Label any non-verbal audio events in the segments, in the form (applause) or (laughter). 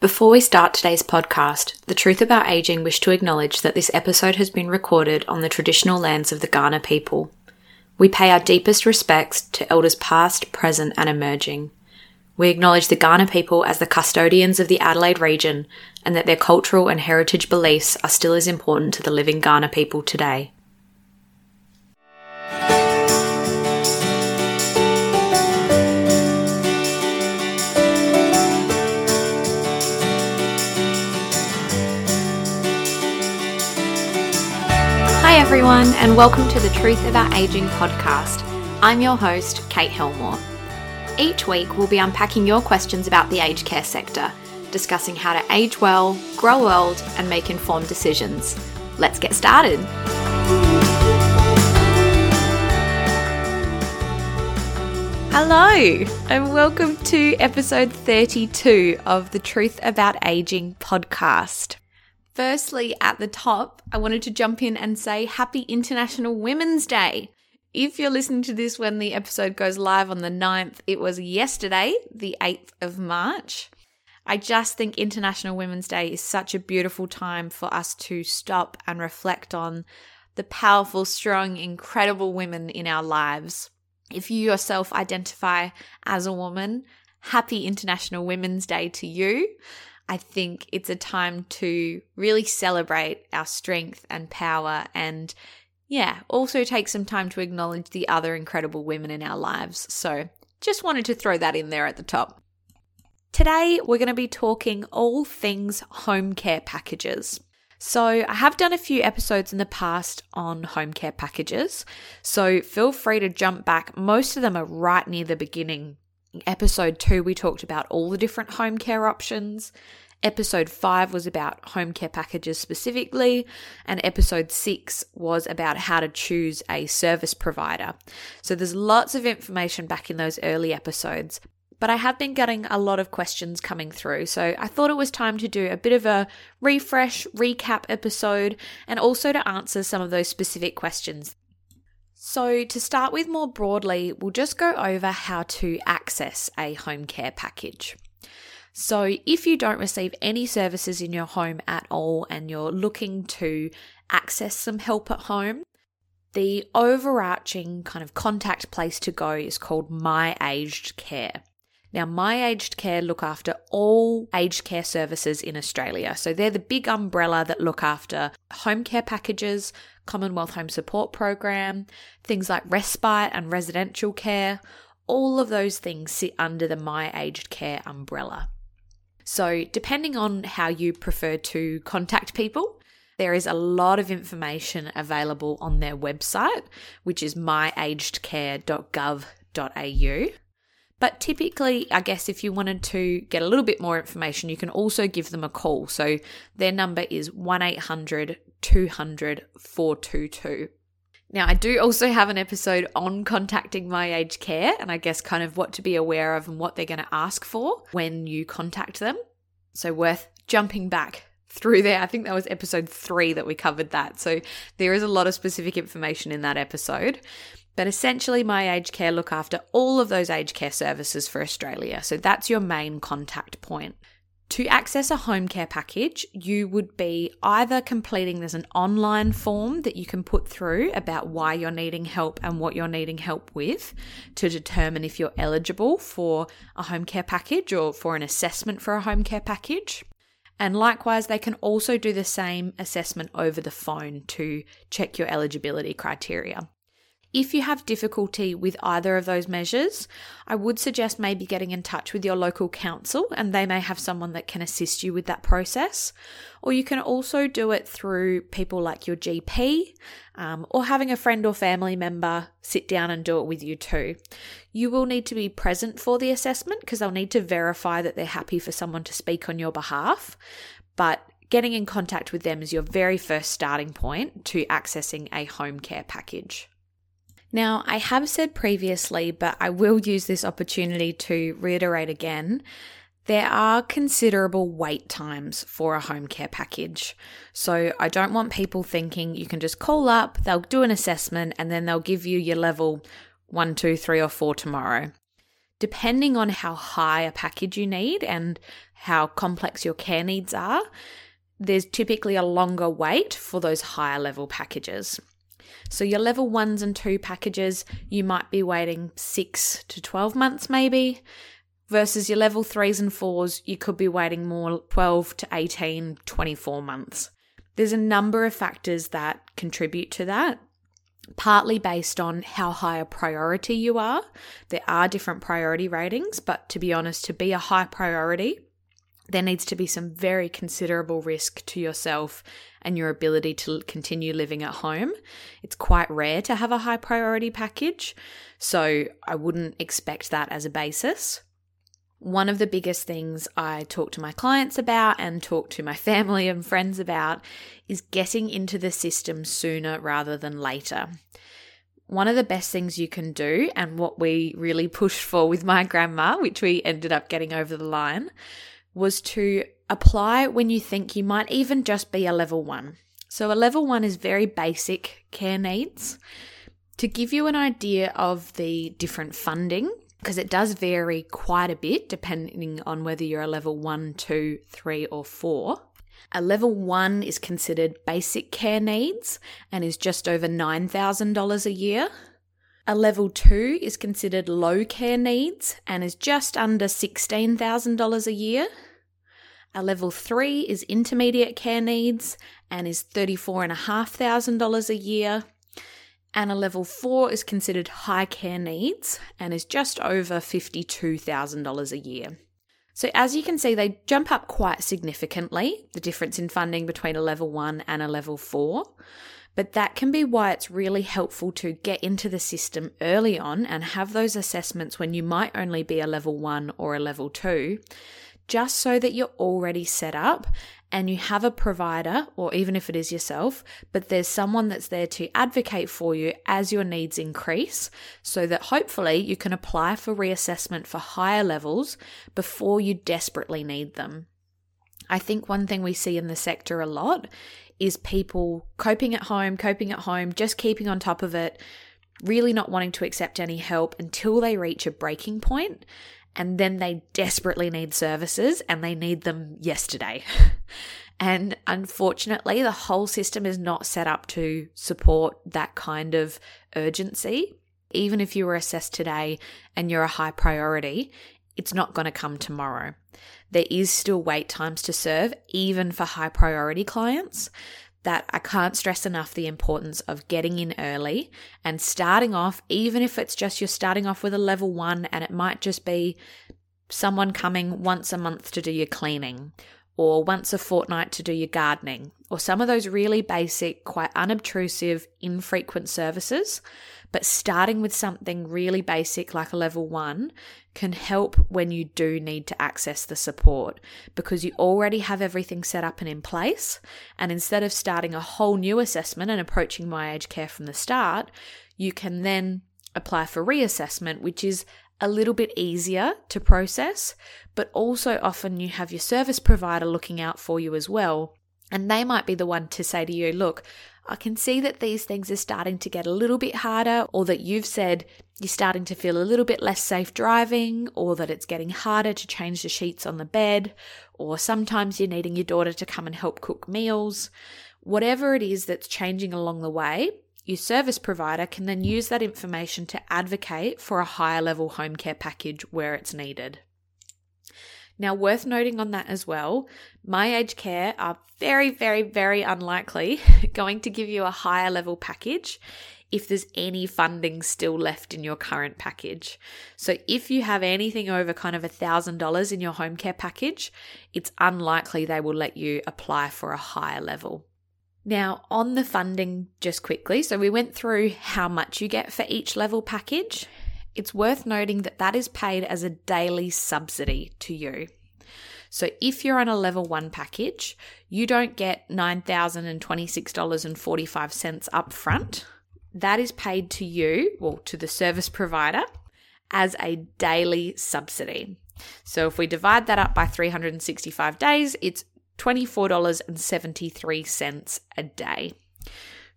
Before we start today's podcast, The Truth About Aging wish to acknowledge that this episode has been recorded on the traditional lands of the Kaurna people. We pay our deepest respects to elders past, present, and emerging. We acknowledge the Kaurna people as the custodians of the Adelaide region and that their cultural and heritage beliefs are still as important to the living Kaurna people today. Everyone, and welcome to the Truth About Aging podcast. I'm your host, Kate Helmore. Each week, we'll be unpacking your questions about the aged care sector, discussing how to age well, grow old, and make informed decisions. Let's get started. Hello, and welcome to episode 32 of the Truth About Aging podcast. Firstly, at the top, I wanted to jump in and say Happy International Women's Day. If you're listening to this when the episode goes live on the 9th, it was yesterday, the 8th of March. I just think International Women's Day is such a beautiful time for us to stop and reflect on the powerful, strong, incredible women in our lives. If you yourself identify as a woman, happy International Women's Day to you. I think it's a time to really celebrate our strength and power and yeah, also take some time to acknowledge the other incredible women in our lives. So, just wanted to throw that in there at the top. Today, we're going to be talking all things home care packages. So, I have done a few episodes in the past on home care packages, so feel free to jump back. Most of them are right near the beginning episode two, we talked about all the different home care options. Episode five was about home care packages specifically, and episode six was about how to choose a service provider. So there's lots of information back in those early episodes. But I have been getting a lot of questions coming through, so I thought it was time to do a bit of a refresh, recap episode, and also to answer some of those specific questions so, to start with more broadly, we'll just go over how to access a home care package. So, if you don't receive any services in your home at all and you're looking to access some help at home, the overarching kind of contact place to go is called My Aged Care. Now, My Aged Care look after all aged care services in Australia. So they're the big umbrella that look after home care packages, Commonwealth Home Support Program, things like respite and residential care. All of those things sit under the My Aged Care umbrella. So, depending on how you prefer to contact people, there is a lot of information available on their website, which is myagedcare.gov.au. But typically, I guess if you wanted to get a little bit more information, you can also give them a call. So their number is 1 800 200 422. Now, I do also have an episode on contacting my aged care and I guess kind of what to be aware of and what they're going to ask for when you contact them. So, worth jumping back through there. I think that was episode three that we covered that. So, there is a lot of specific information in that episode. But essentially, My Aged Care look after all of those aged care services for Australia. So, that's your main contact point. To access a home care package, you would be either completing there's an online form that you can put through about why you're needing help and what you're needing help with to determine if you're eligible for a home care package or for an assessment for a home care package. And likewise, they can also do the same assessment over the phone to check your eligibility criteria. If you have difficulty with either of those measures, I would suggest maybe getting in touch with your local council and they may have someone that can assist you with that process. Or you can also do it through people like your GP um, or having a friend or family member sit down and do it with you too. You will need to be present for the assessment because they'll need to verify that they're happy for someone to speak on your behalf. But getting in contact with them is your very first starting point to accessing a home care package. Now, I have said previously, but I will use this opportunity to reiterate again. There are considerable wait times for a home care package. So I don't want people thinking you can just call up, they'll do an assessment, and then they'll give you your level one, two, three, or four tomorrow. depending on how high a package you need and how complex your care needs are, there's typically a longer wait for those higher level packages. So, your level ones and two packages, you might be waiting six to 12 months maybe, versus your level threes and fours, you could be waiting more 12 to 18, 24 months. There's a number of factors that contribute to that partly based on how high a priority you are. There are different priority ratings, but to be honest, to be a high priority, there needs to be some very considerable risk to yourself and your ability to continue living at home. It's quite rare to have a high priority package, so I wouldn't expect that as a basis. One of the biggest things I talk to my clients about and talk to my (laughs) family and friends about is getting into the system sooner rather than later. One of the best things you can do, and what we really pushed for with my grandma, which we ended up getting over the line, was to apply when you think you might even just be a level one. So, a level one is very basic care needs. To give you an idea of the different funding because it does vary quite a bit depending on whether you're a level one, two, three, or four. A level one is considered basic care needs and is just over $9,000 a year. A level two is considered low care needs and is just under $16,000 a year. A level three is intermediate care needs and is $34,500 a year and a level 4 is considered high care needs and is just over $52,000 a year. So, as you can see, they jump up quite significantly, the difference in funding between a level 1 and a level 4. But that can be why it's really helpful to get into the system early on and have those assessments when you might only be a level 1 or a level 2 just so that you're already set up and you have a provider, or even if it is yourself, but there's someone that's there to advocate for you as your needs increase, so that hopefully you can apply for reassessment for higher levels before you desperately need them. I think one thing we see in the sector a lot is people coping at home, coping at home, just keeping on top of it, really not wanting to accept any help until they reach a breaking point and then they desperately need services and they need them yesterday. (laughs) and unfortunately, the whole system is not set up to support that kind of urgency. Even if you were assessed today and you're a high priority, it's not going to come tomorrow. There is still wait times to serve, even for high priority clients that I can't stress enough the importance of getting in early and starting off, even if it's just you're starting off with a level one and it might just be someone coming once a month to do your cleaning or once a fortnight to do your gardening, or some of those really basic, quite unobtrusive, infrequent services. But starting with something really basic like a level one can help when you do need to access the support because you already have everything set up and in place. And instead of starting a whole new assessment and approaching my aged care from the start, you can then apply for reassessment, which is a little bit easier to process, but also often you have your service provider looking out for you as well. And they might be the one to say to you, look, I can see that these things are starting to get a little bit harder, or that you've said you're starting to feel a little bit less safe driving, or that it's getting harder to change the sheets on the bed, or sometimes you're needing your daughter to come and help cook meals. Whatever it is that's changing along the way, your service provider can then use that information to advocate for a higher level home care package where it's needed. Now, worth noting on that as well, my aged care are very, very, very unlikely (laughs) going to give you a higher level package if there's any funding still left in your current package. So, if you have anything over kind of a $1,000 in your home care package, it's unlikely they will let you apply for a higher level. Now, on the funding, just quickly, so we went through how much you get for each level package. It's worth noting that that is paid as a daily subsidy to you. So if you're on a level one package, you don't get $9,026.45 up front. That is paid to you, well, to the service provider, as a daily subsidy. So if we divide that up by 365 days, it's $24.73 a day.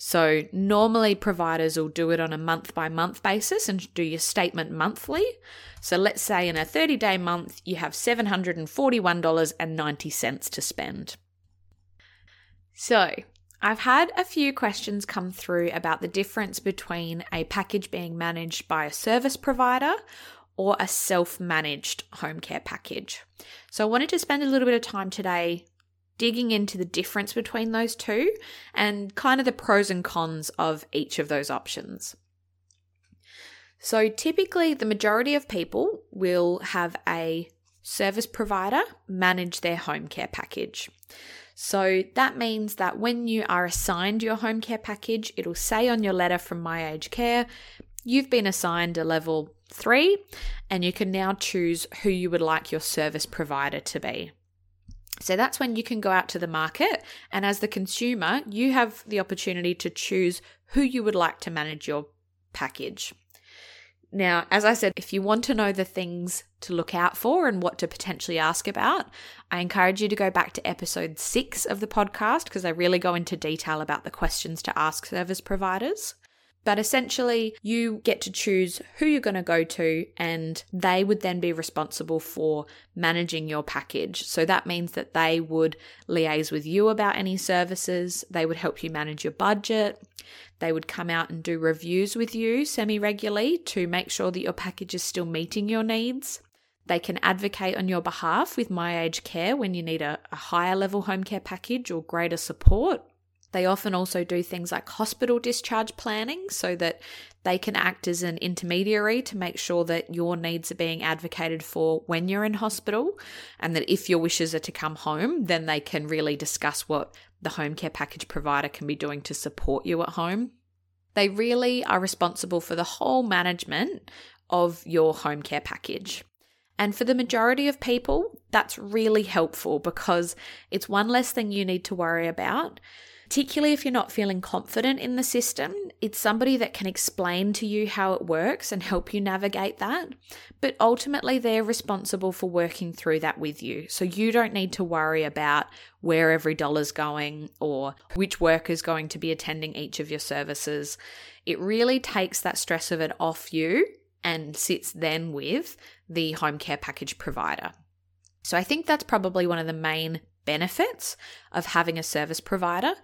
So, normally providers will do it on a month by month basis and do your statement monthly. So, let's say in a 30 day month, you have $741.90 to spend. So, I've had a few questions come through about the difference between a package being managed by a service provider or a self managed home care package. So, I wanted to spend a little bit of time today digging into the difference between those two and kind of the pros and cons of each of those options. So, typically, the majority of people will have a service provider manage their home care package. So, that means that when you are assigned your home care package, it'll say on your letter from My Aged Care, you've been assigned a level three, and you can now choose who you would like your service provider to be. So that's when you can go out to the market, and as the consumer, you have the opportunity to choose who you would like to manage your package. Now, as I said, if you want to know the things to look out for and what to potentially ask about, I encourage you to go back to episode six of the podcast because I really go into detail about the questions to ask service providers. But essentially, you get to choose who you're going to go to, and they would then be responsible for managing your package. So that means that they would liaise with you about any services, they would help you manage your budget, they would come out and do reviews with you semi regularly to make sure that your package is still meeting your needs. They can advocate on your behalf with My Aged Care when you need a, a higher level home care package or greater support. They often also do things like hospital discharge planning so that they can act as an intermediary to make sure that your needs are being advocated for when you're in hospital, and that if your wishes are to come home, then they can really discuss what the home care package provider can be doing to support you at home. They really are responsible for the whole management of your home care package. And for the majority of people, that's really helpful because it's one less thing you need to worry about particularly if you're not feeling confident in the system. It's somebody that can explain to you how it works and help you navigate that. But ultimately, they're responsible for working through that with you. So you don't need to worry about where every dollar's going or which worker is going to be attending each of your services. It really takes that stress of it off you and sits then with the home care package provider. So I think that's probably one of the main benefits of having a service provider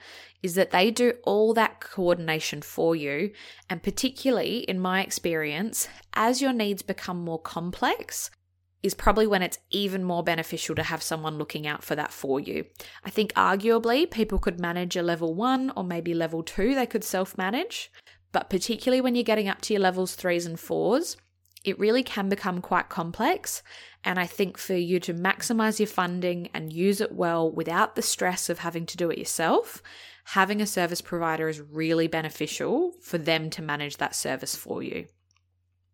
is that they do all that coordination for you. And particularly in my experience, as your needs become more complex, is probably when it's even more beneficial to have someone looking out for that for you. I think arguably people could manage a level one or maybe level two, they could self manage. But particularly when you're getting up to your levels threes and fours, it really can become quite complex. And I think for you to maximize your funding and use it well without the stress of having to do it yourself, having a service provider is really beneficial for them to manage that service for you.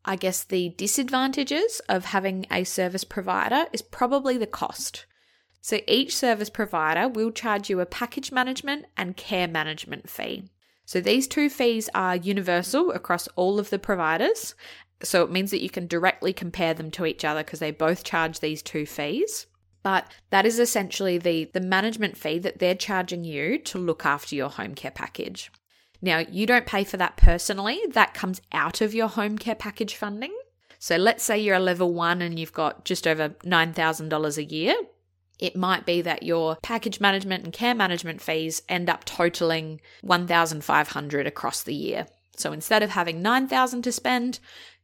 I guess the disadvantages of having a service provider is probably the cost. So each service provider will charge you a package management and care management fee. So these two fees are universal across all of the providers, so it means that you can directly compare them to each other because they both charge these two fees. But that is essentially the, the management fee that they're charging you to look after your home care package. Now, you don't pay for that personally, that comes out of your home care package funding. So let's say you're a level one and you've got just over $9,000 a year. It might be that your package management and care management fees end up totaling 1,500 across the year. So instead of having 9,000 to spend,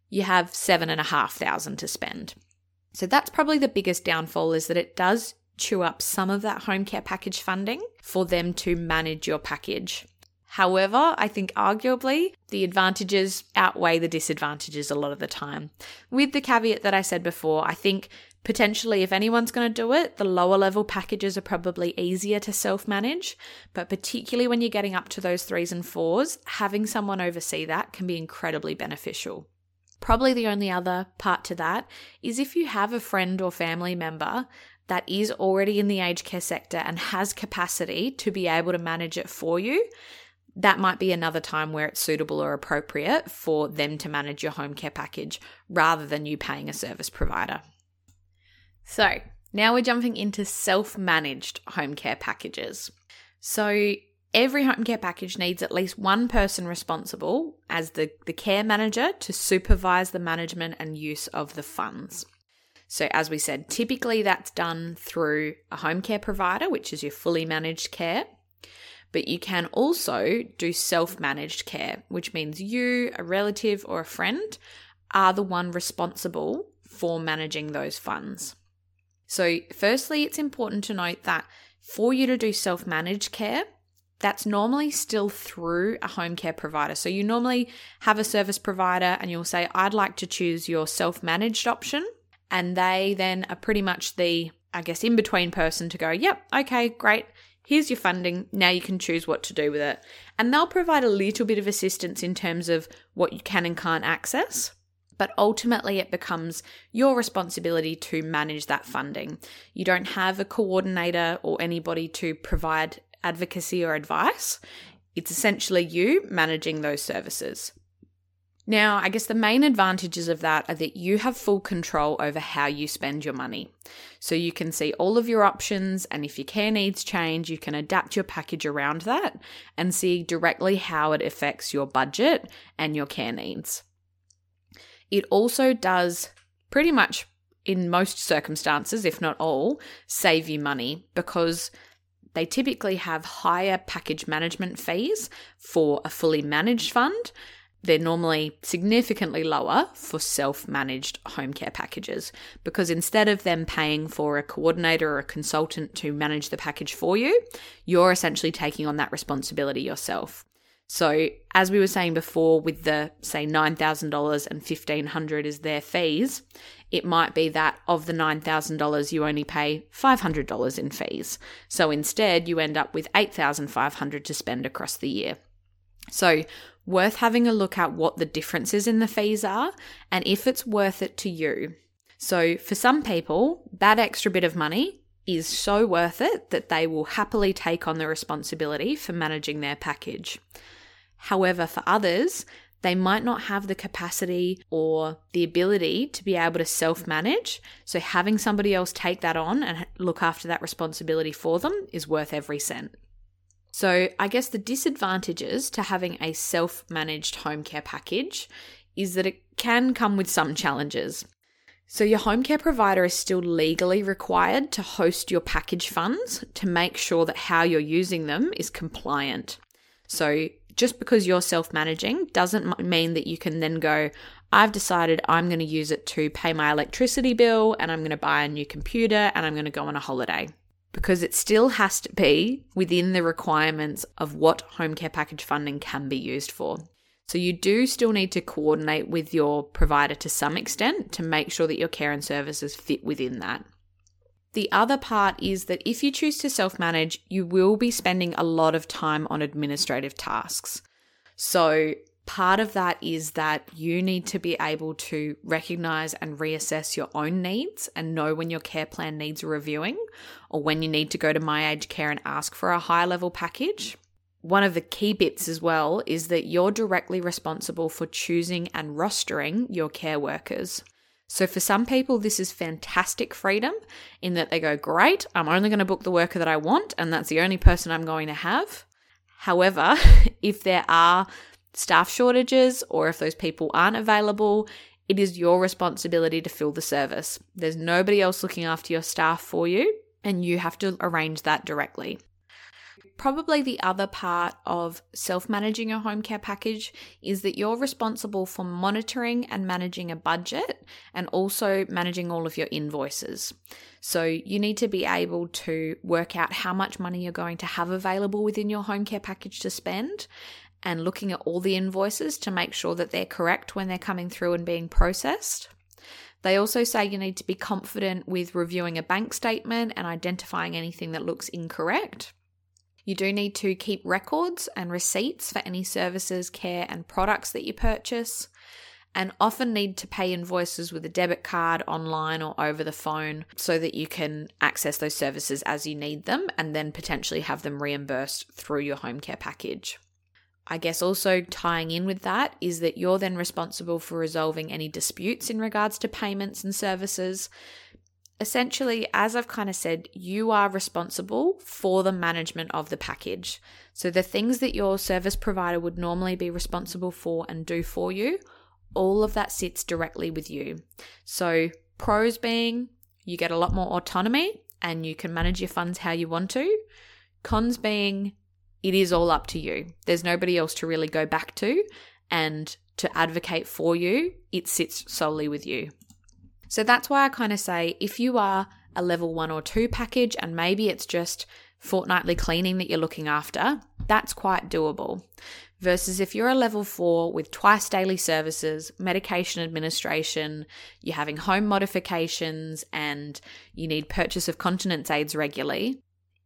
you have seven and a half thousand to spend. So that's probably the biggest downfall is that it does chew up some of that home care package funding for them to manage your package. However, I think arguably the advantages outweigh the disadvantages a lot of the time. With the caveat that I said before, I think potentially if anyone's going to do it, the lower level packages are probably easier to self manage. But particularly when you're getting up to those threes and fours, having someone oversee that can be incredibly beneficial. Probably the only other part to that is if you have a friend or family member that is already in the aged care sector and has capacity to be able to manage it for you, that might be another time where it's suitable or appropriate for them to manage your home care package rather than you paying a service provider. So, now we're jumping into self managed home care packages. So, every home care package needs at least one person responsible as the, the care manager to supervise the management and use of the funds. So, as we said, typically that's done through a home care provider, which is your fully managed care. But you can also do self managed care, which means you, a relative, or a friend are the one responsible for managing those funds. So, firstly, it's important to note that for you to do self managed care, that's normally still through a home care provider. So, you normally have a service provider and you'll say, I'd like to choose your self managed option. And they then are pretty much the, I guess, in between person to go, yep, okay, great. Here's your funding. Now you can choose what to do with it. And they'll provide a little bit of assistance in terms of what you can and can't access. But ultimately, it becomes your responsibility to manage that funding. You don't have a coordinator or anybody to provide advocacy or advice. It's essentially you managing those services. Now, I guess the main advantages of that are that you have full control over how you spend your money. So you can see all of your options, and if your care needs change, you can adapt your package around that and see directly how it affects your budget and your care needs. It also does pretty much in most circumstances, if not all, save you money because they typically have higher package management fees for a fully managed fund they're normally significantly lower for self managed home care packages because instead of them paying for a coordinator or a consultant to manage the package for you, you're essentially taking on that responsibility yourself. So, as we were saying before, with the say $9,000 and 1,500 is their fees, it might be that of the $9,000, you only pay $500 in fees. So instead, you end up with 8,500 to spend across the year. So, worth having a look at what the differences in the fees are and if it's worth it to you. So, for some people, that extra bit of money is so worth it that they will happily take on the responsibility for managing their package. However, for others, they might not have the capacity or the ability to be able to self manage. So, having somebody else take that on and look after that responsibility for them is worth every cent. So, I guess the disadvantages to having a self managed home care package is that it can come with some challenges. So, your home care provider is still legally required to host your package funds to make sure that how you're using them is compliant. So, just because you're self managing doesn't mean that you can then go, I've decided I'm going to use it to pay my electricity bill and I'm going to buy a new computer and I'm going to go on a holiday because it still has to be within the requirements of what home care package funding can be used for. So you do still need to coordinate with your provider to some extent to make sure that your care and services fit within that. The other part is that if you choose to self manage, you will be spending a lot of time on administrative tasks. So Part of that is that you need to be able to recognize and reassess your own needs and know when your care plan needs reviewing or when you need to go to My Aged Care and ask for a high level package. One of the key bits as well is that you're directly responsible for choosing and rostering your care workers. So, for some people, this is fantastic freedom in that they go, Great, I'm only going to book the worker that I want, and that's the only person I'm going to have. However, (laughs) if there are staff shortages or if those people aren't available, it is your responsibility to fill the service. There's nobody else looking after your staff for you, and you have to arrange that directly. Probably the other part of self managing your home care package is that you're responsible for monitoring and managing a budget and also managing all of your invoices. So you need to be able to work out how much money you're going to have available within your home care package to spend and looking at all the invoices to make sure that they're correct when they're coming through and being processed. They also say you need to be confident with reviewing a bank statement and identifying anything that looks incorrect. You do need to keep records and receipts for any services, care, and products that you purchase, and often need to pay invoices with a debit card online or over the phone so that you can access those services as you need them and then potentially have them reimbursed through your home care package. I guess also tying in with that is that you're then responsible for resolving any disputes in regards to payments and services. essentially, as I've kind of said, you are responsible for the management of the package. So, the things that your service provider would normally be responsible for and do for you, all of that sits directly with you. So, pros being you get a lot more autonomy and you can manage your funds how you want to. Cons being it is all up to you. There's nobody else to really go back to and to advocate for you. It sits solely with you. So that's why I kind of say if you are a level one or two package and maybe it's just fortnightly cleaning that you're looking after, that's quite doable. Versus if you're a level four with twice daily services, medication administration, you're having home modifications, and you need purchase of continence aids regularly,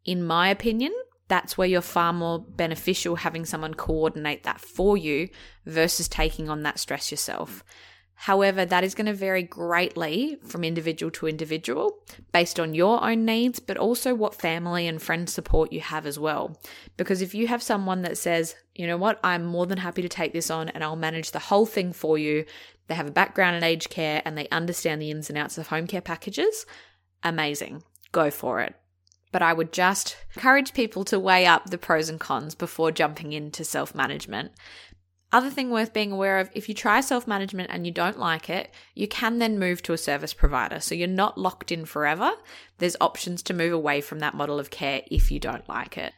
in my opinion, that's where you're far more beneficial having someone coordinate that for you versus taking on that stress yourself. However, that is going to vary greatly from individual to individual based on your own needs, but also what family and friend support you have as well. Because if you have someone that says, you know what, I'm more than happy to take this on and I'll manage the whole thing for you, they have a background in aged care and they understand the ins and outs of home care packages, amazing. Go for it. But I would just encourage people to weigh up the pros and cons before jumping into self management other thing worth being aware of if you try self management and you don't like it, you can then move to a service provider. So you're not locked in forever. There's options to move away from that model of care if you don't like it.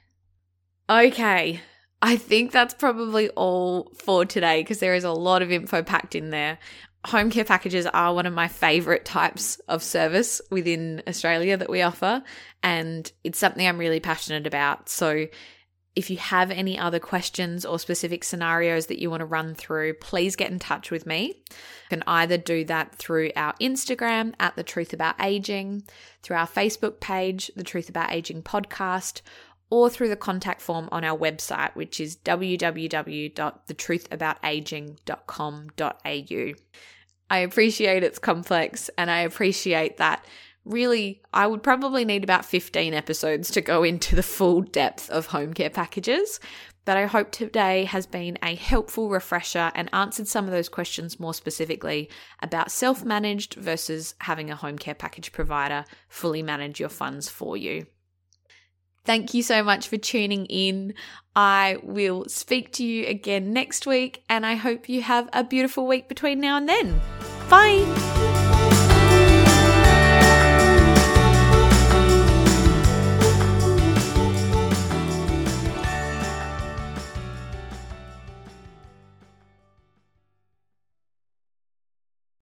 Okay, I think that's probably all for today because there is a lot of info packed in there. Home care packages are one of my favorite types of service within Australia that we offer, and it's something I'm really passionate about. So, if you have any other questions or specific scenarios that you want to run through, please get in touch with me. You can either do that through our Instagram at The Truth About Aging, through our Facebook page, The Truth About Aging Podcast, or through the contact form on our website, which is www.thetruthaboutaging.com.au. I appreciate it's complex and I appreciate that really, I would probably need about 15 episodes to go into the full depth of home care packages. But I hope today has been a helpful refresher and answered some of those questions more specifically about self managed versus having a home care package provider fully manage your funds for you. Thank you so much for tuning in. I will speak to you again next week, and I hope you have a beautiful week between now and then. Bye.